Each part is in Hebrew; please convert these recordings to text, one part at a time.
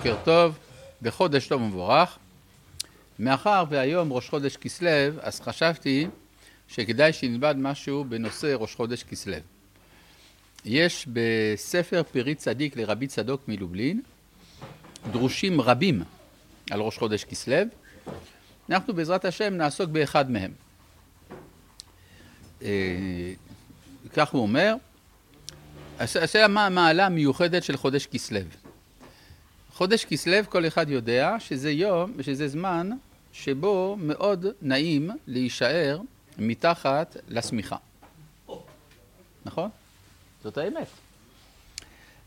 בוקר טוב וחודש טוב ומבורך. מאחר והיום ראש חודש כסלו, אז חשבתי שכדאי שנלמד משהו בנושא ראש חודש כסלו. יש בספר פרי צדיק לרבי צדוק מלובלין דרושים רבים על ראש חודש כסלו. אנחנו בעזרת השם נעסוק באחד מהם. אה, כך הוא אומר, השאלה מה המעלה המיוחדת של חודש כסלו. חודש כסלו כל אחד יודע שזה יום, שזה זמן שבו מאוד נעים להישאר מתחת לשמיכה. נכון? זאת האמת.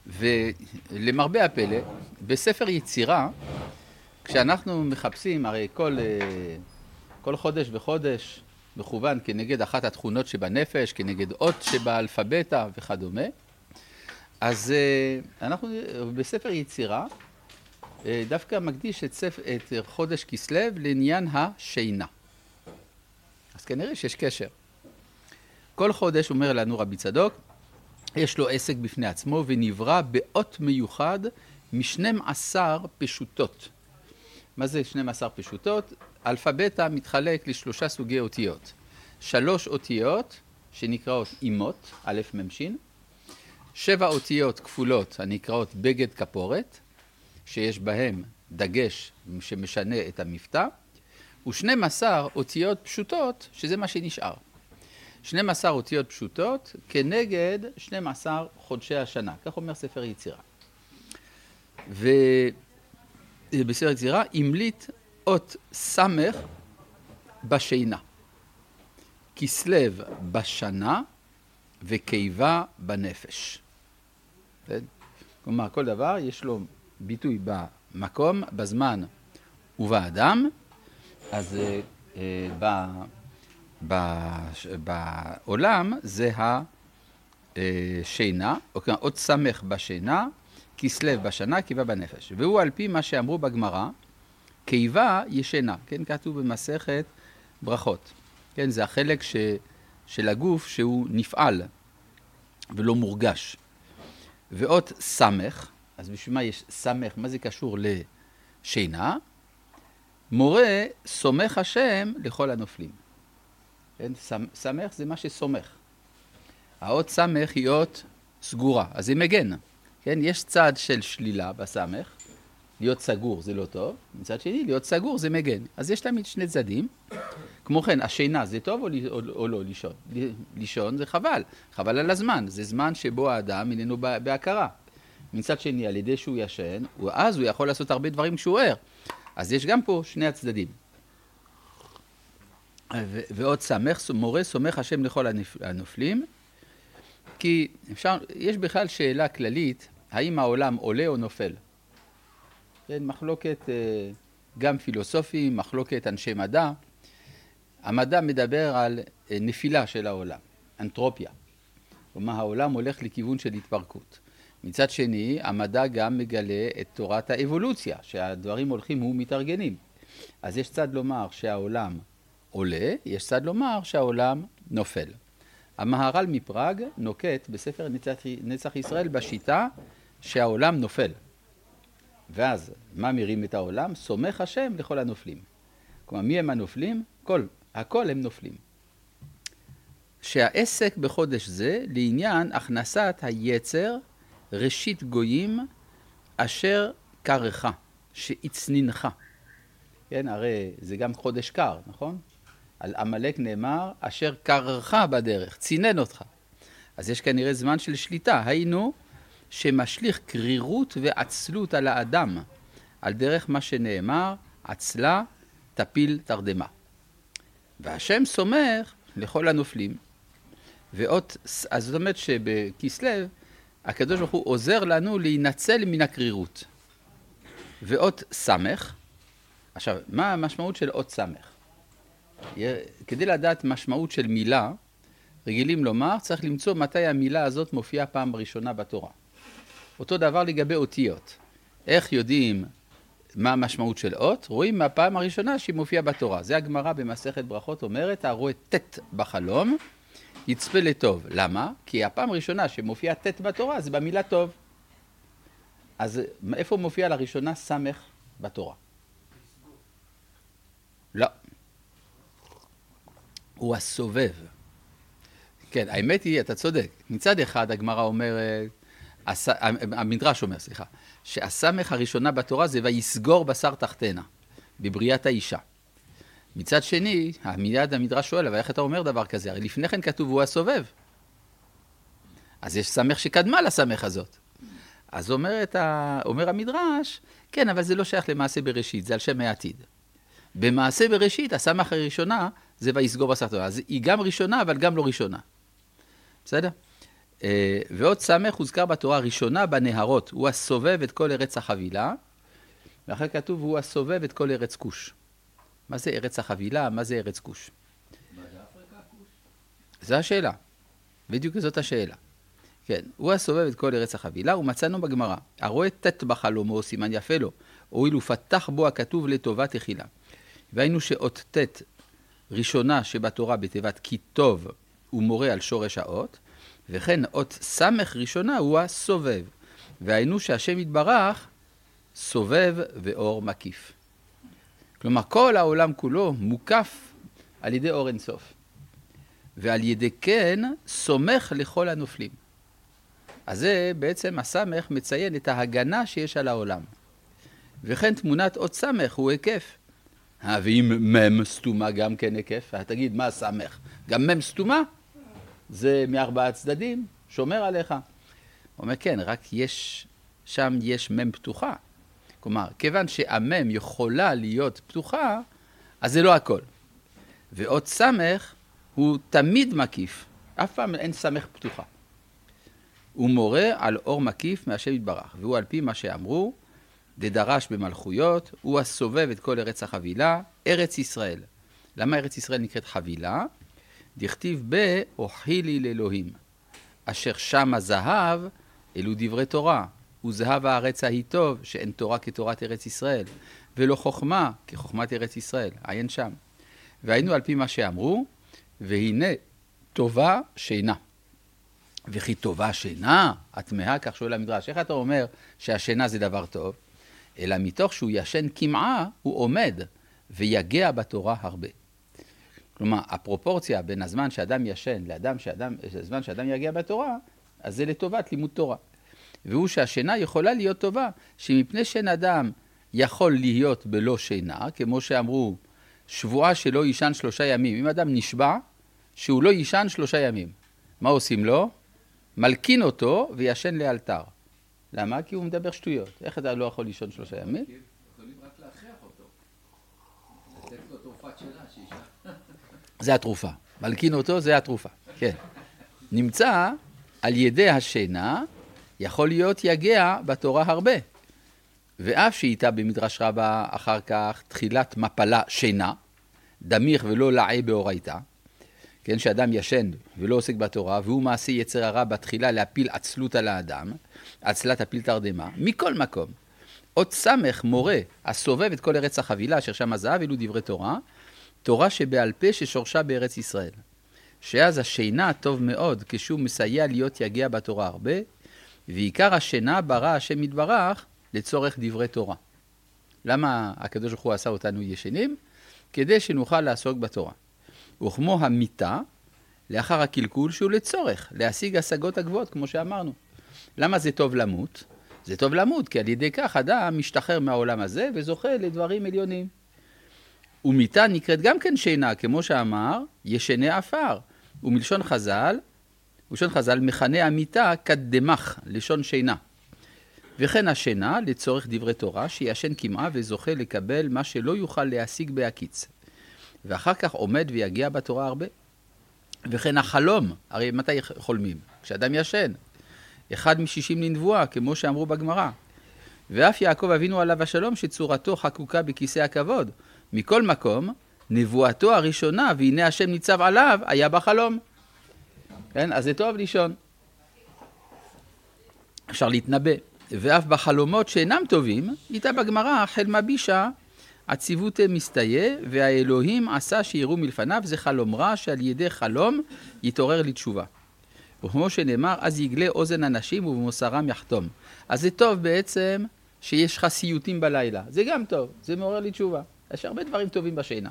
ולמרבה הפלא, בספר יצירה, כשאנחנו מחפשים, הרי כל, אה, כל חודש וחודש מכוון כנגד אחת התכונות שבנפש, כנגד אות שבאלפביתה וכדומה, אז אה, אנחנו בספר יצירה דווקא מקדיש את, ספ... את חודש כסלו לעניין השינה. אז כנראה שיש קשר. כל חודש, אומר לנו רבי צדוק, יש לו עסק בפני עצמו ונברא באות מיוחד משנים עשר פשוטות. מה זה 12 פשוטות? אלפביתה מתחלק לשלושה סוגי אותיות. שלוש אותיות שנקראות אימות, א' מ' ש', שבע אותיות כפולות הנקראות בגד כפורת, שיש בהם דגש שמשנה את המבטא, ו-12 אותיות פשוטות, שזה מה שנשאר. 12 אותיות פשוטות כנגד 12 חודשי השנה, כך אומר ספר יצירה. ובספר יצירה המליט אות ס' בשינה, כסלו בשנה וקיבה בנפש. כן? כלומר, כל דבר יש לו ביטוי במקום, בזמן ובאדם, אז uh, ב, ב, בעולם זה השינה, או כלומר עוד סמך בשינה, כסלו בשנה, קיבה בנפש. והוא על פי מה שאמרו בגמרא, קיבה ישנה, כן, כתוב במסכת ברכות. כן, זה החלק ש, של הגוף שהוא נפעל ולא מורגש. ואות סמך, אז בשביל מה יש סמך? מה זה קשור לשינה? מורה סומך השם לכל הנופלים. כן? סמך זה מה שסומך. האות סמך היא אות סגורה, אז זה מגן. כן? יש צד של שלילה בסמך, להיות סגור זה לא טוב, מצד שני להיות סגור זה מגן. אז יש תמיד שני צדדים. כמו כן, השינה זה טוב או, או, או לא לישון? לישון זה חבל, חבל על הזמן, זה זמן שבו האדם איננו בהכרה. מצד שני, על ידי שהוא ישן, אז הוא יכול לעשות הרבה דברים כשהוא ער. אז יש גם פה שני הצדדים. ועוד סמך, מורה סומך השם לכל הנופלים, כי אפשר, יש בכלל שאלה כללית, האם העולם עולה או נופל? כן, מחלוקת אה, גם פילוסופי, מחלוקת אנשי מדע. המדע מדבר על אה, נפילה של העולם, אנתרופיה. כלומר, העולם הולך לכיוון של התפרקות. מצד שני, המדע גם מגלה את תורת האבולוציה, שהדברים הולכים ומתארגנים. אז יש צד לומר שהעולם עולה, יש צד לומר שהעולם נופל. המהר"ל מפראג נוקט בספר נצח, נצח ישראל בשיטה שהעולם נופל. ואז, מה מרים את העולם? סומך השם לכל הנופלים. כלומר, מי הם הנופלים? כל, הכל הם נופלים. שהעסק בחודש זה לעניין הכנסת היצר ראשית גויים אשר קרך, שהצנינך. כן, הרי זה גם חודש קר, נכון? על עמלק נאמר, אשר קרך בדרך, צינן אותך. אז יש כנראה זמן של שליטה, היינו שמשליך קרירות ועצלות על האדם, על דרך מה שנאמר, עצלה תפיל תרדמה. והשם סומך לכל הנופלים. ואות, אז זאת אומרת שבכסלו הקדוש ברוך הוא עוזר לנו להינצל מן הקרירות. ואות סמך, עכשיו, מה המשמעות של אות סמך? כדי לדעת משמעות של מילה, רגילים לומר, צריך למצוא מתי המילה הזאת מופיעה פעם ראשונה בתורה. אותו דבר לגבי אותיות. איך יודעים מה המשמעות של אות? רואים מהפעם הראשונה שהיא מופיעה בתורה. זה הגמרא במסכת ברכות אומרת, הרואה ט' בחלום, יצפה לטוב. למה? כי הפעם הראשונה שמופיעה ט' בתורה זה במילה טוב. אז איפה מופיע לראשונה סמך בתורה? לא. הוא הסובב. כן, האמת היא, אתה צודק. מצד אחד הגמרא אומרת, הס... המדרש אומר, סליחה, שהסמך הראשונה בתורה זה ויסגור בשר תחתנה, בבריאת האישה. מצד שני, מיד המדרש שואל, אבל איך אתה אומר דבר כזה? הרי לפני כן כתוב הוא הסובב. אז יש סמך שקדמה לסמך הזאת. אז אומרת, אומר המדרש, כן, אבל זה לא שייך למעשה בראשית, זה על שם העתיד. במעשה בראשית, הסמך הראשונה זה ויסגור תחתנה. אז היא גם ראשונה, אבל גם לא ראשונה. בסדר? אה, ועוד סמך הוזכר בתורה ראשונה בנהרות, הוא הסובב את כל ארץ החבילה, ואחר כתוב הוא הסובב את כל ארץ כוש. מה זה ארץ החבילה? מה זה ארץ כוש? זו השאלה. בדיוק זאת השאלה. כן, הוא הסובב את כל ארץ החבילה, ומצאנו בגמרא, הרואה ט' בחלומו, סימן יפה לו, הואיל ופתח בו הכתוב לטובה תחילה. והיינו שאות ט' ראשונה שבתורה בתיבת כי טוב הוא מורה על שורש האות, וכן אות ס' ראשונה הוא הסובב. והיינו שהשם יתברך סובב ואור מקיף. כלומר, כל העולם כולו מוקף על ידי אור אינסוף. ועל ידי כן סומך לכל הנופלים. אז זה בעצם הסמך מציין את ההגנה שיש על העולם. וכן תמונת אות סמך הוא היקף. ואם מם סתומה גם כן היקף, תגיד, מה סמך? גם מם סתומה? זה מארבעה צדדים, שומר עליך. הוא אומר, כן, רק יש, שם יש מם פתוחה. כלומר, כיוון שהמם יכולה להיות פתוחה, אז זה לא הכל. ועוד סמך הוא תמיד מקיף, אף פעם אין סמך פתוחה. הוא מורה על אור מקיף מהשם יתברך, והוא על פי מה שאמרו, דדרש במלכויות, הוא הסובב את כל ארץ החבילה, ארץ ישראל. למה ארץ ישראל נקראת חבילה? דכתיב ב"אוכילי לאלוהים", אשר שם הזהב, אלו דברי תורה, וזהב הארץ ההיא טוב, שאין תורה כתורת ארץ ישראל, ולא חוכמה כחוכמת ארץ ישראל, עיין שם. והיינו על פי מה שאמרו, והנה טובה שינה. וכי טובה שינה, התמהה, כך שואל המדרש, איך אתה אומר שהשינה זה דבר טוב? אלא מתוך שהוא ישן קמעה, הוא עומד ויגע בתורה הרבה. כלומר, הפרופורציה בין הזמן שאדם ישן לאדם שאדם, לזמן שאדם יגיע בתורה, אז זה לטובת לימוד תורה. והוא שהשינה יכולה להיות טובה, שמפני שאין אדם יכול להיות בלא שינה, כמו שאמרו, שבועה שלא יישן שלושה ימים. אם אדם נשבע שהוא לא יישן שלושה ימים, מה עושים לו? מלקין אותו וישן לאלתר. למה? כי הוא מדבר שטויות. איך אתה לא יכול לישון שלושה ימים? זה התרופה. מלקין אותו זה התרופה, כן. נמצא על ידי השינה יכול להיות יגע בתורה הרבה. ואף שהייתה במדרש רבה אחר כך תחילת מפלה שינה, דמיך ולא לעי באורייתא, כן, שאדם ישן ולא עוסק בתורה, והוא מעשה יצר הרע בתחילה להפיל עצלות על האדם, עצלת הפיל תרדמה, מכל מקום. עוד סמך מורה הסובב את כל ארץ החבילה, אשר שם הזהב, אלו דברי תורה, תורה שבעל פה ששורשה בארץ ישראל. שאז השינה טוב מאוד, כשהוא מסייע להיות יגע בתורה הרבה, ועיקר השינה ברא השם יתברך לצורך דברי תורה. למה הקדוש ברוך הוא עשה אותנו ישנים? כדי שנוכל לעסוק בתורה. וכמו המיטה, לאחר הקלקול, שהוא לצורך, להשיג השגות הגבוהות, כמו שאמרנו. למה זה טוב למות? זה טוב למות, כי על ידי כך אדם משתחרר מהעולם הזה וזוכה לדברים עליונים. ומיטה נקראת גם כן שינה, כמו שאמר, ישני עפר. ומלשון חז"ל, ולשון חז"ל, מכנה המיטה כדמח, לשון שינה. וכן השינה, לצורך דברי תורה, שישן קמעה וזוכה לקבל מה שלא יוכל להשיג בהקיץ. ואחר כך עומד ויגיע בתורה הרבה. וכן החלום, הרי מתי חולמים? כשאדם ישן. אחד משישים לנבואה, כמו שאמרו בגמרא. ואף יעקב אבינו עליו השלום, שצורתו חקוקה בכיסא הכבוד. מכל מקום, נבואתו הראשונה, והנה השם ניצב עליו, היה בחלום. כן, אז זה טוב לישון. אפשר להתנבא. ואף בחלומות שאינם טובים, איתה בגמרא חלמה בישה הציוות מסתייע, והאלוהים עשה שיראו מלפניו, זה חלום רע שעל ידי חלום יתעורר לתשובה. וכמו שנאמר, אז יגלה אוזן אנשים ובמוסרם יחתום. אז זה טוב בעצם שיש לך סיוטים בלילה. זה גם טוב, זה מעורר לי תשובה. יש הרבה דברים טובים בשינה.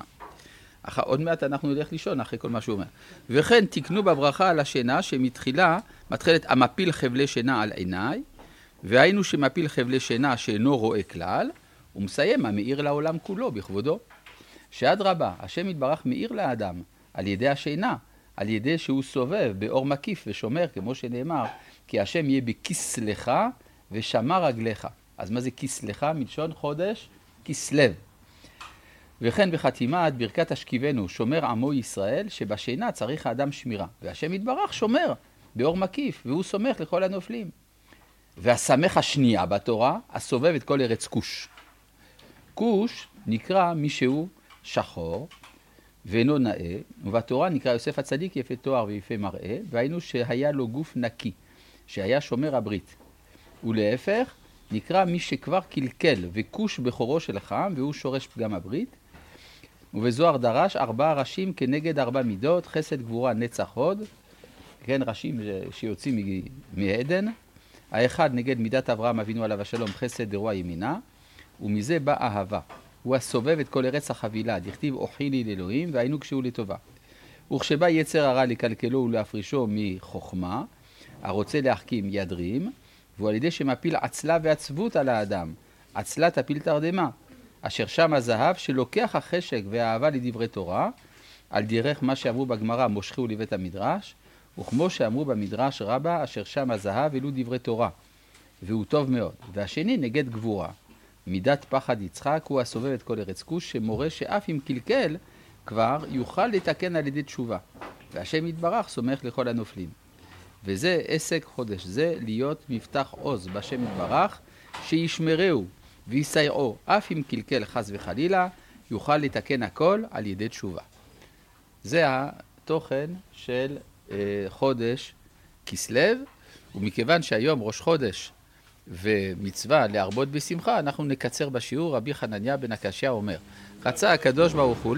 אך עוד מעט אנחנו נלך לישון אחרי כל מה שהוא אומר. וכן תקנו בברכה על השינה שמתחילה, מתחילת המפיל חבלי שינה על עיניי, והיינו שמפיל חבלי שינה שאינו רואה כלל, ומסיים המאיר לעולם כולו בכבודו. שאדרבה, השם יתברך מאיר לאדם על ידי השינה, על ידי שהוא סובב באור מקיף ושומר, כמו שנאמר, כי השם יהיה בכסלך ושמר רגליך. אז מה זה כסלך? מלשון חודש כסלו. וכן בחתימת ברכת השכיבנו, שומר עמו ישראל, שבשינה צריך האדם שמירה. והשם יתברך שומר באור מקיף, והוא סומך לכל הנופלים. והסמך השנייה בתורה, הסובב את כל ארץ כוש. כוש נקרא מישהו שחור ואינו נאה, ובתורה נקרא יוסף הצדיק יפה תואר ויפה מראה, והיינו שהיה לו גוף נקי, שהיה שומר הברית. ולהפך, נקרא מי שכבר קלקל וכוש בכורו של חם, והוא שורש פגם הברית. ובזוהר דרש ארבעה ראשים כנגד ארבע מידות, חסד גבורה נצח הוד, כן, ראשים שיוצאים מעדן. האחד נגד מידת אברהם אבינו עליו השלום, חסד אירוע ימינה, ומזה בא אהבה. הוא הסובב את כל ארץ החבילה, דכתיב אוכילי לאלוהים, והיינו כשהוא לטובה. וכשבא יצר הרע לקלקלו ולהפרישו מחוכמה, הרוצה להחכים ידרים, והוא על ידי שמפיל עצלה ועצבות על האדם. עצלה תפיל תרדמה, אשר שם הזהב שלוקח החשק והאהבה לדברי תורה, על דרך מה שאמרו בגמרא מושכו לבית המדרש, וכמו שאמרו במדרש רבה, אשר שם הזהב אלו דברי תורה. והוא טוב מאוד. והשני נגד גבורה. מידת פחד יצחק הוא הסובב את כל ארץ כוש, שמורה שאף אם קלקל, כבר יוכל לתקן על ידי תשובה. והשם יתברך סומך לכל הנופלים. וזה עסק חודש זה להיות מבטח עוז בשם יתברך, שישמרהו ויסייעו, אף אם קלקל חס וחלילה, יוכל לתקן הכל על ידי תשובה. זה התוכן של אה, חודש כסלו, ומכיוון שהיום ראש חודש ומצווה להרבות בשמחה, אנחנו נקצר בשיעור. רבי חנניה בן הקשיא אומר, רצה הקדוש ברוך הוא